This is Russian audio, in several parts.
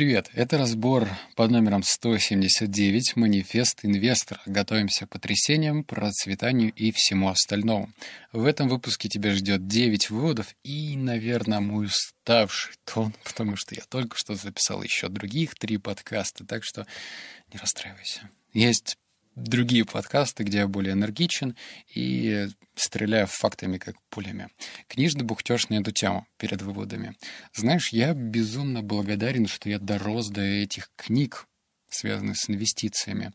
Привет, это разбор под номером 179 «Манифест инвестора». Готовимся к потрясениям, процветанию и всему остальному. В этом выпуске тебя ждет 9 выводов и, наверное, мой уставший тон, потому что я только что записал еще других три подкаста, так что не расстраивайся. Есть другие подкасты, где я более энергичен и стреляю фактами, как пулями. Книжный бухтеж на эту тему перед выводами. Знаешь, я безумно благодарен, что я дорос до этих книг, связанных с инвестициями.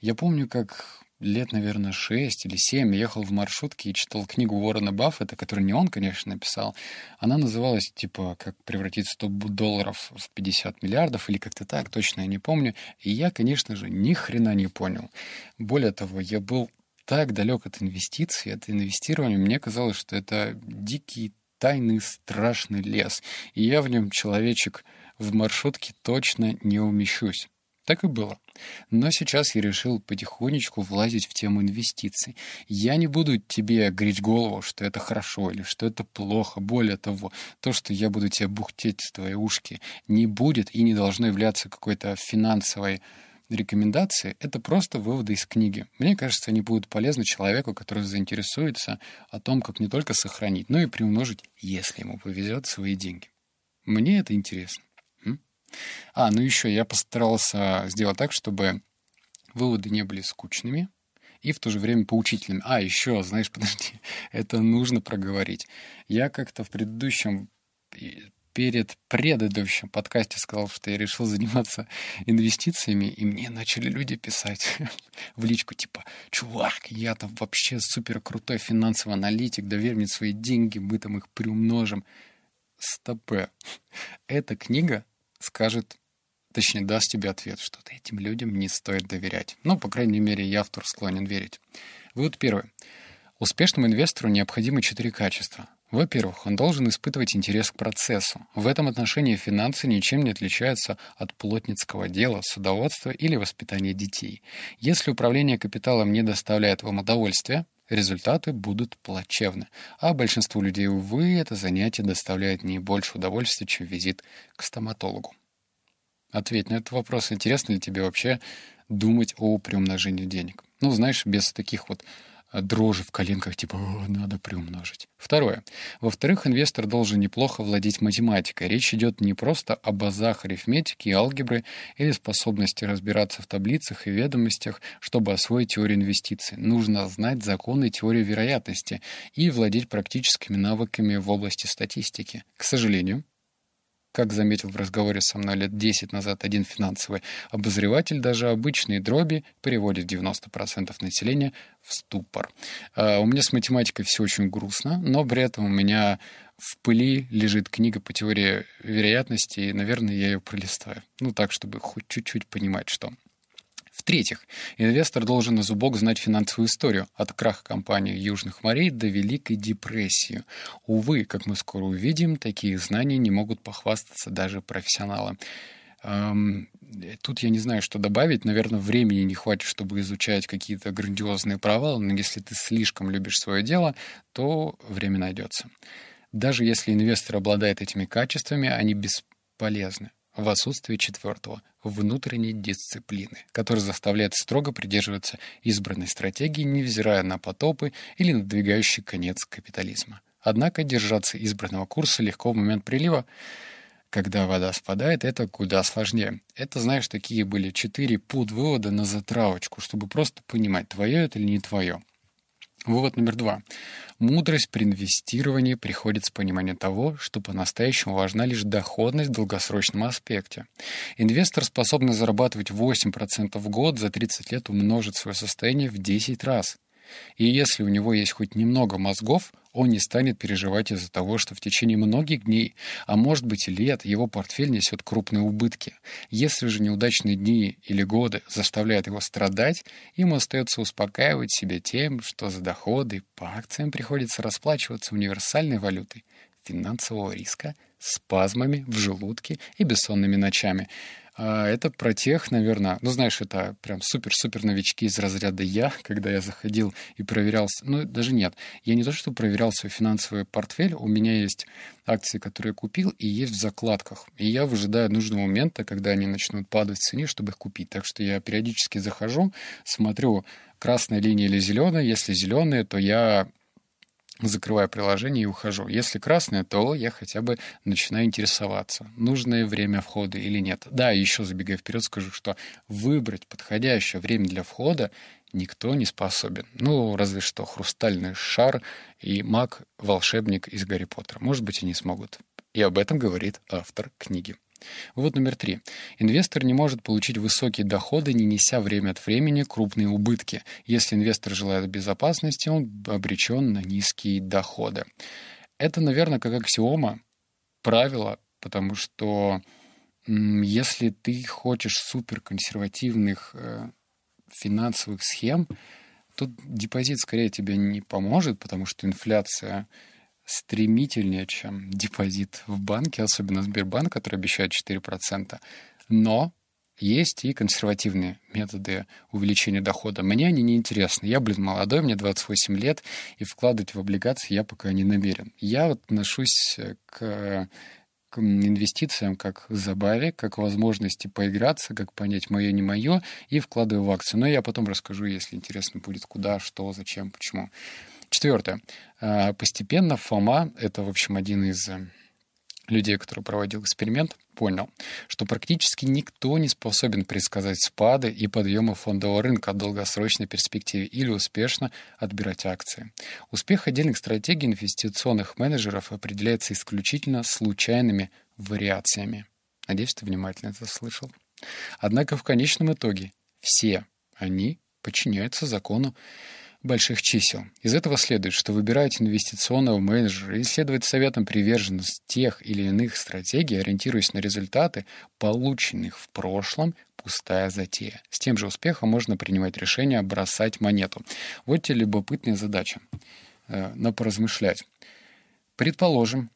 Я помню, как лет, наверное, шесть или семь ехал в маршрутке и читал книгу Уоррена Баффета, которую не он, конечно, написал. Она называлась, типа, «Как превратить 100 долларов в 50 миллиардов» или как-то так, точно я не помню. И я, конечно же, ни хрена не понял. Более того, я был так далек от инвестиций, от инвестирования, мне казалось, что это дикий, тайный, страшный лес. И я в нем, человечек, в маршрутке точно не умещусь. Так и было. Но сейчас я решил потихонечку влазить в тему инвестиций. Я не буду тебе греть голову, что это хорошо или что это плохо. Более того, то, что я буду тебе бухтеть с твоей ушки, не будет и не должно являться какой-то финансовой рекомендации — это просто выводы из книги. Мне кажется, они будут полезны человеку, который заинтересуется о том, как не только сохранить, но и приумножить, если ему повезет, свои деньги. Мне это интересно. А, ну еще я постарался сделать так, чтобы выводы не были скучными и в то же время поучительными. А, еще, знаешь, подожди, это нужно проговорить. Я как-то в предыдущем перед предыдущим подкасте сказал, что я решил заниматься инвестициями, и мне начали люди писать в личку, типа, чувак, я там вообще супер крутой финансовый аналитик, доверь мне свои деньги, мы там их приумножим. Стопе. Эта книга скажет, точнее, даст тебе ответ, что этим людям не стоит доверять. Ну, по крайней мере, я автор склонен верить. Вывод первый. Успешному инвестору необходимы четыре качества. Во-первых, он должен испытывать интерес к процессу. В этом отношении финансы ничем не отличаются от плотницкого дела, судоводства или воспитания детей. Если управление капиталом не доставляет вам удовольствия, результаты будут плачевны. А большинству людей, увы, это занятие доставляет не больше удовольствия, чем визит к стоматологу. Ответь на этот вопрос. Интересно ли тебе вообще думать о приумножении денег? Ну, знаешь, без таких вот дрожи в коленках, типа «надо приумножить». Второе. Во-вторых, инвестор должен неплохо владеть математикой. Речь идет не просто об азах арифметики и алгебры или способности разбираться в таблицах и ведомостях, чтобы освоить теорию инвестиций. Нужно знать законы теории вероятности и владеть практическими навыками в области статистики. К сожалению, как заметил в разговоре со мной лет 10 назад один финансовый обозреватель, даже обычные дроби переводят 90% населения в ступор. Uh, у меня с математикой все очень грустно, но при этом у меня в пыли лежит книга по теории вероятности, и, наверное, я ее пролистаю. Ну, так, чтобы хоть чуть-чуть понимать, что. В-третьих, инвестор должен на зубок знать финансовую историю от краха компании Южных морей до Великой депрессии. Увы, как мы скоро увидим, такие знания не могут похвастаться даже профессионалы. Эм, тут я не знаю, что добавить. Наверное, времени не хватит, чтобы изучать какие-то грандиозные провалы, но если ты слишком любишь свое дело, то время найдется. Даже если инвестор обладает этими качествами, они бесполезны в отсутствии четвертого — внутренней дисциплины, который заставляет строго придерживаться избранной стратегии, невзирая на потопы или надвигающий конец капитализма. Однако держаться избранного курса легко в момент прилива, когда вода спадает, это куда сложнее. Это, знаешь, такие были четыре пут вывода на затравочку, чтобы просто понимать, твое это или не твое. Вывод номер два. Мудрость при инвестировании приходит с понимания того, что по-настоящему важна лишь доходность в долгосрочном аспекте. Инвестор, способный зарабатывать 8% в год за 30 лет, умножит свое состояние в 10 раз. И если у него есть хоть немного мозгов, он не станет переживать из-за того, что в течение многих дней, а может быть и лет, его портфель несет крупные убытки. Если же неудачные дни или годы заставляют его страдать, ему остается успокаивать себя тем, что за доходы по акциям приходится расплачиваться универсальной валютой финансового риска, спазмами в желудке и бессонными ночами. А это про тех, наверное, ну, знаешь, это прям супер-супер новички из разряда я, когда я заходил и проверял, ну, даже нет, я не то, что проверял свой финансовый портфель, у меня есть акции, которые я купил, и есть в закладках. И я выжидаю нужного момента, когда они начнут падать в цене, чтобы их купить. Так что я периодически захожу, смотрю, красная линия или зеленая. Если зеленая, то я закрываю приложение и ухожу. Если красное, то я хотя бы начинаю интересоваться, нужное время входа или нет. Да, еще забегая вперед, скажу, что выбрать подходящее время для входа никто не способен. Ну, разве что хрустальный шар и маг-волшебник из Гарри Поттера. Может быть, они смогут. И об этом говорит автор книги. Вывод номер три. Инвестор не может получить высокие доходы, не неся время от времени крупные убытки. Если инвестор желает безопасности, он обречен на низкие доходы. Это, наверное, как аксиома, правило, потому что если ты хочешь суперконсервативных э, финансовых схем, тут депозит скорее тебе не поможет, потому что инфляция стремительнее, чем депозит в банке, особенно Сбербанк, который обещает 4%. Но есть и консервативные методы увеличения дохода. Мне они не интересны. Я, блин, молодой, мне 28 лет, и вкладывать в облигации я пока не намерен. Я отношусь к, к инвестициям как к забаве, как к возможности поиграться, как понять мое, не мое, и вкладываю в акцию. Но я потом расскажу, если интересно будет, куда, что, зачем, почему. Четвертое. А, постепенно Фома, это, в общем, один из э, людей, который проводил эксперимент, понял, что практически никто не способен предсказать спады и подъемы фондового рынка в долгосрочной перспективе или успешно отбирать акции. Успех отдельных стратегий инвестиционных менеджеров определяется исключительно случайными вариациями. Надеюсь, ты внимательно это слышал. Однако в конечном итоге все они подчиняются закону больших чисел. Из этого следует, что выбирать инвестиционного менеджера и следовать советам приверженность тех или иных стратегий, ориентируясь на результаты, полученных в прошлом, пустая затея. С тем же успехом можно принимать решение бросать монету. Вот тебе любопытная задача э, на поразмышлять. Предположим,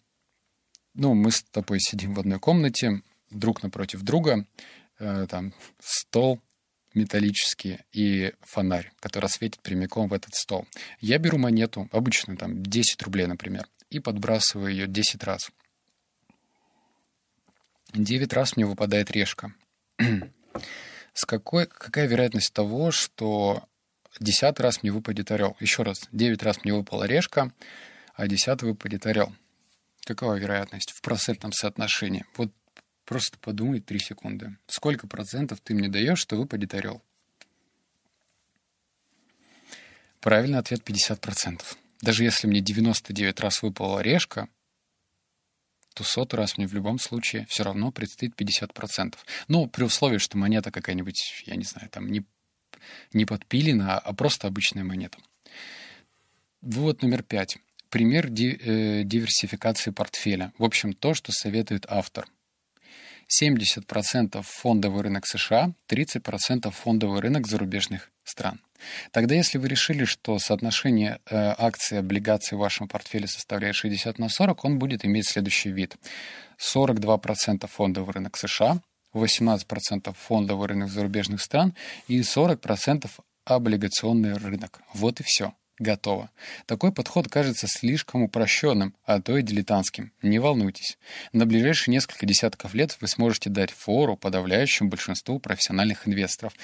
ну, мы с тобой сидим в одной комнате, друг напротив друга, э, там стол, металлические и фонарь, который светит прямиком в этот стол. Я беру монету, обычную, там, 10 рублей, например, и подбрасываю ее 10 раз. 9 раз мне выпадает решка. С какой, какая вероятность того, что 10 раз мне выпадет орел? Еще раз, 9 раз мне выпала решка, а 10 выпадет орел. Какова вероятность в процентном соотношении? Вот Просто подумай три секунды. Сколько процентов ты мне даешь, что выпадет орел? Правильный ответ 50%. Даже если мне 99 раз выпала решка, то сотый раз мне в любом случае все равно предстоит 50%. Ну, при условии, что монета какая-нибудь, я не знаю, там не, не подпилена, а просто обычная монета. Вывод номер пять. Пример э, диверсификации портфеля. В общем, то, что советует автор – 70% фондовый рынок США, 30% фондовый рынок зарубежных стран. Тогда, если вы решили, что соотношение э, акций и облигаций в вашем портфеле составляет 60 на 40, он будет иметь следующий вид. 42% фондовый рынок США, 18% фондовый рынок зарубежных стран и 40% облигационный рынок. Вот и все готово. Такой подход кажется слишком упрощенным, а то и дилетантским. Не волнуйтесь. На ближайшие несколько десятков лет вы сможете дать фору подавляющему большинству профессиональных инвесторов.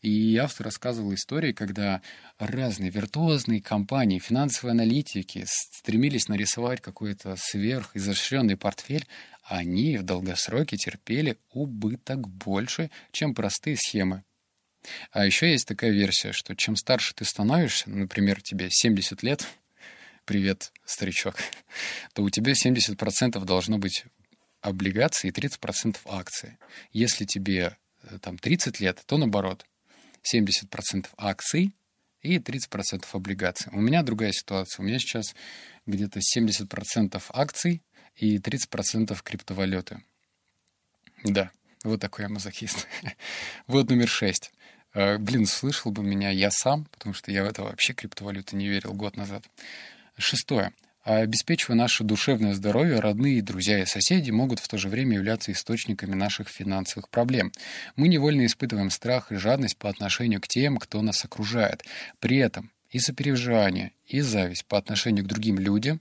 И автор рассказывал истории, когда разные виртуозные компании, финансовые аналитики стремились нарисовать какой-то сверхизощренный портфель, они в долгосроке терпели убыток больше, чем простые схемы а еще есть такая версия, что чем старше ты становишься, например, тебе 70 лет, привет, старичок, то у тебя 70% должно быть облигаций и 30% акций. Если тебе э, там 30 лет, то наоборот, 70% акций и 30% облигаций. У меня другая ситуация. У меня сейчас где-то 70% акций и 30% криптовалюты. Да, вот такой я мазохист. вот номер шесть. Э, блин, слышал бы меня я сам, потому что я в это вообще криптовалюты не верил год назад. Шестое. Обеспечивая наше душевное здоровье, родные, друзья и соседи могут в то же время являться источниками наших финансовых проблем. Мы невольно испытываем страх и жадность по отношению к тем, кто нас окружает. При этом и сопереживание, и зависть по отношению к другим людям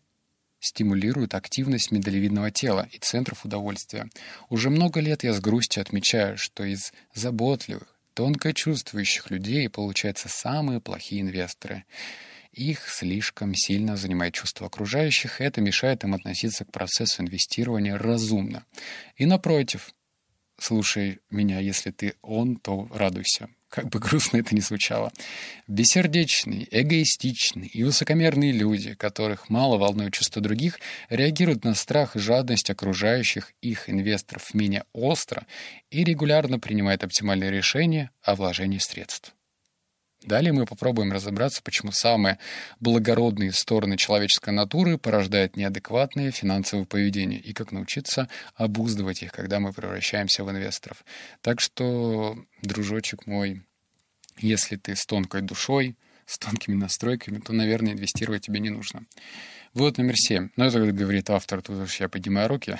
стимулируют активность миндалевидного тела и центров удовольствия. Уже много лет я с грустью отмечаю, что из заботливых, тонко чувствующих людей получаются самые плохие инвесторы. Их слишком сильно занимает чувство окружающих, и это мешает им относиться к процессу инвестирования разумно. И напротив, слушай меня, если ты он, то радуйся как бы грустно это ни звучало, бессердечные, эгоистичные и высокомерные люди, которых мало волнует чувства других, реагируют на страх и жадность окружающих их инвесторов менее остро и регулярно принимают оптимальные решения о вложении средств. Далее мы попробуем разобраться, почему самые благородные стороны человеческой натуры порождают неадекватное финансовое поведение и как научиться обуздывать их, когда мы превращаемся в инвесторов. Так что, дружочек мой, если ты с тонкой душой, с тонкими настройками, то, наверное, инвестировать тебе не нужно. Вот номер семь. Ну, это говорит автор, тут уж я поднимаю руки.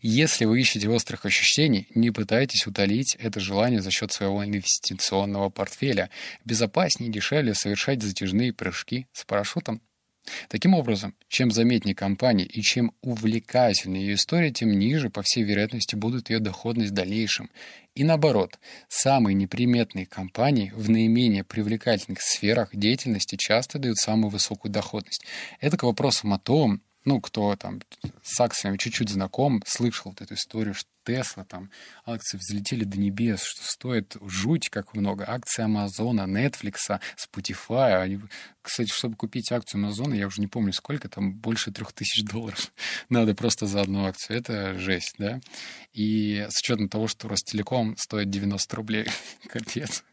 Если вы ищете острых ощущений, не пытайтесь утолить это желание за счет своего инвестиционного портфеля. Безопаснее и дешевле совершать затяжные прыжки с парашютом. Таким образом, чем заметнее компания и чем увлекательнее ее история, тем ниже, по всей вероятности, будет ее доходность в дальнейшем. И наоборот, самые неприметные компании в наименее привлекательных сферах деятельности часто дают самую высокую доходность. Это к вопросам о том, ну, кто там с акциями чуть-чуть знаком, слышал вот эту историю, что Тесла, там, акции взлетели до небес, что стоит жуть как много. Акции Амазона, Нетфликса, Spotify. Они, кстати, чтобы купить акцию Амазона, я уже не помню сколько, там больше трех тысяч долларов надо просто за одну акцию. Это жесть, да? И с учетом того, что Ростелеком стоит 90 рублей, капец.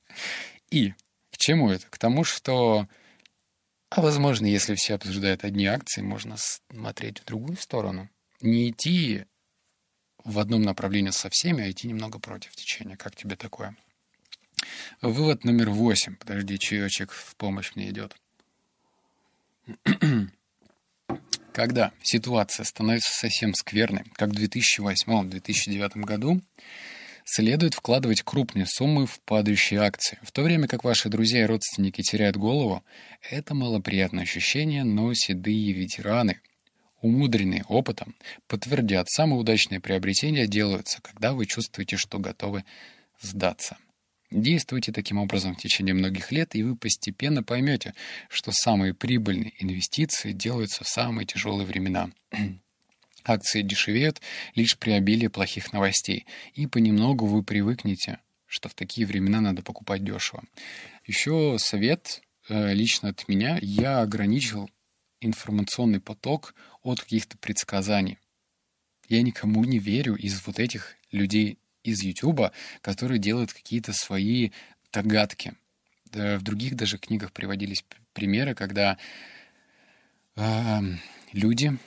И к чему это? К тому, что а возможно, если все обсуждают одни акции, можно смотреть в другую сторону. Не идти в одном направлении со всеми, а идти немного против течения. Как тебе такое? Вывод номер восемь. Подожди, чаечек в помощь мне идет. Когда ситуация становится совсем скверной, как в 2008-2009 году, следует вкладывать крупные суммы в падающие акции. В то время как ваши друзья и родственники теряют голову, это малоприятное ощущение, но седые ветераны, умудренные опытом, подтвердят, самые удачные приобретения делаются, когда вы чувствуете, что готовы сдаться. Действуйте таким образом в течение многих лет, и вы постепенно поймете, что самые прибыльные инвестиции делаются в самые тяжелые времена. Акции дешевеют лишь при обилии плохих новостей, и понемногу вы привыкнете, что в такие времена надо покупать дешево. Еще совет э, лично от меня. Я ограничил информационный поток от каких-то предсказаний. Я никому не верю из вот этих людей из Ютуба, которые делают какие-то свои догадки. в других даже книгах приводились примеры, когда э, люди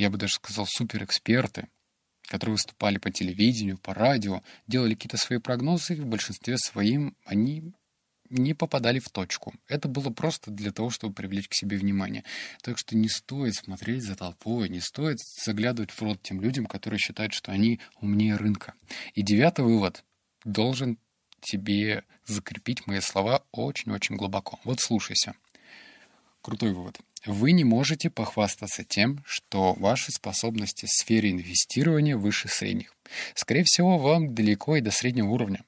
я бы даже сказал, суперэксперты, которые выступали по телевидению, по радио, делали какие-то свои прогнозы, и в большинстве своим они не попадали в точку. Это было просто для того, чтобы привлечь к себе внимание. Так что не стоит смотреть за толпой, не стоит заглядывать в рот тем людям, которые считают, что они умнее рынка. И девятый вывод должен тебе закрепить мои слова очень-очень глубоко. Вот слушайся. Крутой вывод. Вы не можете похвастаться тем, что ваши способности в сфере инвестирования выше средних. Скорее всего, вам далеко и до среднего уровня.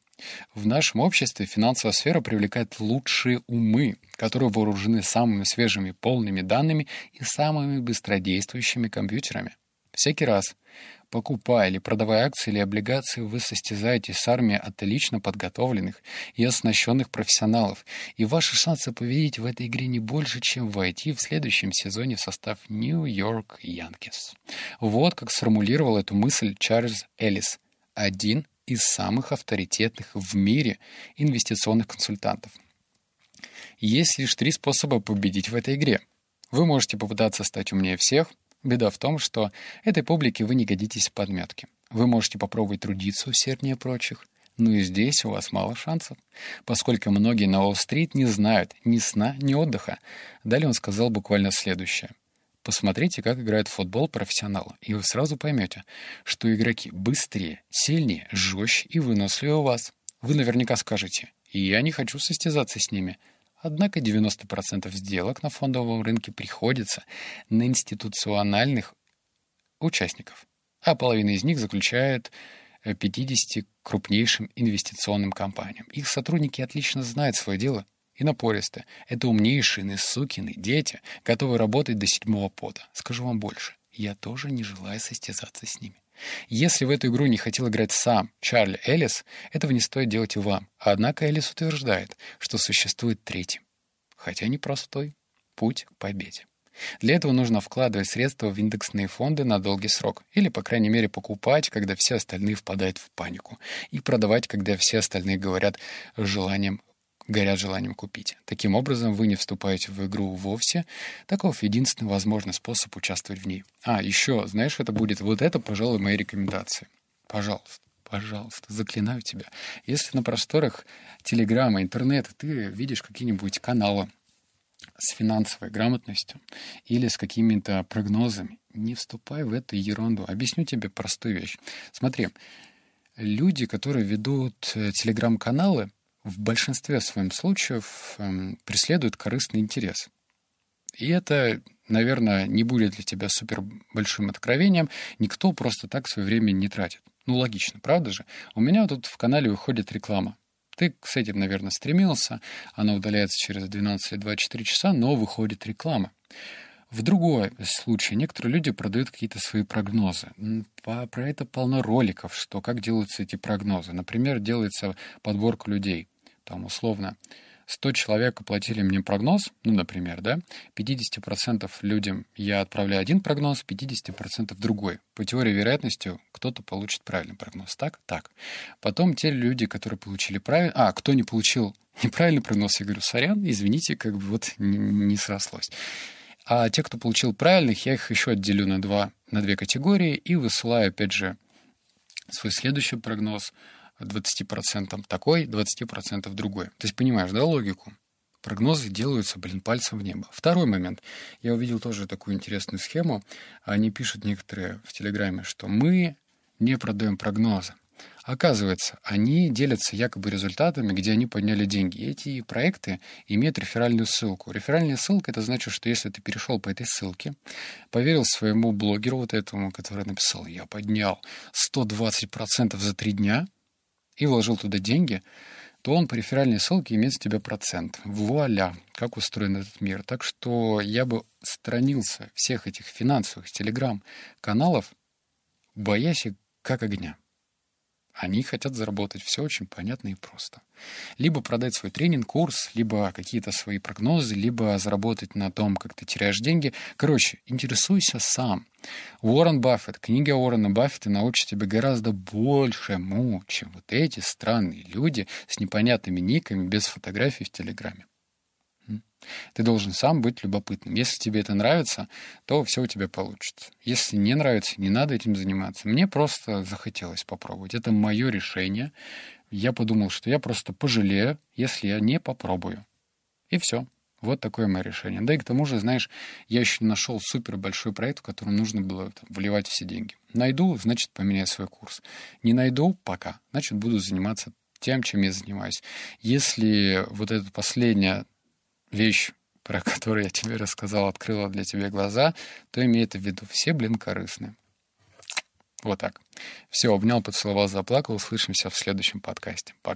В нашем обществе финансовая сфера привлекает лучшие умы, которые вооружены самыми свежими полными данными и самыми быстродействующими компьютерами. Всякий раз, Покупая или продавая акции или облигации, вы состязаетесь с армией отлично подготовленных и оснащенных профессионалов, и ваши шансы победить в этой игре не больше, чем войти в следующем сезоне в состав Нью-Йорк Янкис. Вот как сформулировал эту мысль Чарльз Эллис, один из самых авторитетных в мире инвестиционных консультантов. Есть лишь три способа победить в этой игре. Вы можете попытаться стать умнее всех — Беда в том, что этой публике вы не годитесь в подметке. Вы можете попробовать трудиться усерднее прочих, но и здесь у вас мало шансов, поскольку многие на Уолл-стрит не знают ни сна, ни отдыха. Далее он сказал буквально следующее. Посмотрите, как играет футбол профессионалы, и вы сразу поймете, что игроки быстрее, сильнее, жестче и выносливее вас. Вы наверняка скажете, я не хочу состязаться с ними. Однако 90% сделок на фондовом рынке приходится на институциональных участников, а половина из них заключает 50 крупнейшим инвестиционным компаниям. Их сотрудники отлично знают свое дело и напористо. Это умнейшие сукины дети, готовы работать до седьмого пота. Скажу вам больше, я тоже не желаю состязаться с ними. Если в эту игру не хотел играть сам Чарли Эллис, этого не стоит делать и вам. Однако Эллис утверждает, что существует третий, хотя непростой, путь к победе. Для этого нужно вкладывать средства в индексные фонды на долгий срок, или, по крайней мере, покупать, когда все остальные впадают в панику, и продавать, когда все остальные говорят желанием горят желанием купить. Таким образом, вы не вступаете в игру вовсе. Таков единственный возможный способ участвовать в ней. А, еще, знаешь, это будет вот это, пожалуй, мои рекомендации. Пожалуйста, пожалуйста, заклинаю тебя. Если на просторах Телеграма, интернета ты видишь какие-нибудь каналы, с финансовой грамотностью или с какими-то прогнозами. Не вступай в эту ерунду. Объясню тебе простую вещь. Смотри, люди, которые ведут э, телеграм-каналы, в большинстве своем случаев эм, преследуют корыстный интерес. И это, наверное, не будет для тебя супер большим откровением. Никто просто так свое время не тратит. Ну, логично, правда же? У меня тут в канале выходит реклама. Ты с этим, наверное, стремился. Она удаляется через 12-24 часа, но выходит реклама. В другой случае некоторые люди продают какие-то свои прогнозы. Про это полно роликов, что как делаются эти прогнозы. Например, делается подборка людей. Там условно 100 человек оплатили мне прогноз, ну, например, да, 50% людям я отправляю один прогноз, 50% другой. По теории вероятности кто-то получит правильный прогноз. Так? Так. Потом те люди, которые получили правильный... А, кто не получил неправильный прогноз, я говорю, сорян, извините, как бы вот не, не срослось. А те, кто получил правильных, я их еще отделю на, два, на две категории и высылаю, опять же, свой следующий прогноз — 20% такой, 20% другой. То есть понимаешь, да, логику? Прогнозы делаются, блин, пальцем в небо. Второй момент. Я увидел тоже такую интересную схему. Они пишут некоторые в Телеграме, что мы не продаем прогнозы. Оказывается, они делятся якобы результатами, где они подняли деньги. И эти проекты имеют реферальную ссылку. Реферальная ссылка — это значит, что если ты перешел по этой ссылке, поверил своему блогеру вот этому, который написал, я поднял 120% за три дня, и вложил туда деньги, то он по реферальной ссылке имеет с тебя процент. Вуаля, как устроен этот мир. Так что я бы сторонился всех этих финансовых телеграм-каналов, боясь их как огня. Они хотят заработать. Все очень понятно и просто. Либо продать свой тренинг, курс, либо какие-то свои прогнозы, либо заработать на том, как ты теряешь деньги. Короче, интересуйся сам. Уоррен Баффет, книга Уоррена Баффета научит тебя гораздо большему, чем вот эти странные люди с непонятными никами без фотографий в Телеграме. Ты должен сам быть любопытным. Если тебе это нравится, то все у тебя получится. Если не нравится, не надо этим заниматься. Мне просто захотелось попробовать. Это мое решение. Я подумал, что я просто пожалею, если я не попробую. И все. Вот такое мое решение. Да и к тому же, знаешь, я еще не нашел супер большой проект, в котором нужно было там, вливать все деньги. Найду, значит, поменяю свой курс. Не найду пока, значит, буду заниматься тем, чем я занимаюсь. Если вот эта последняя вещь, про которую я тебе рассказал, открыла для тебя глаза, то имей это в виду. Все, блин, корыстные. Вот так. Все, обнял, поцеловал, заплакал. Услышимся в следующем подкасте. Пока.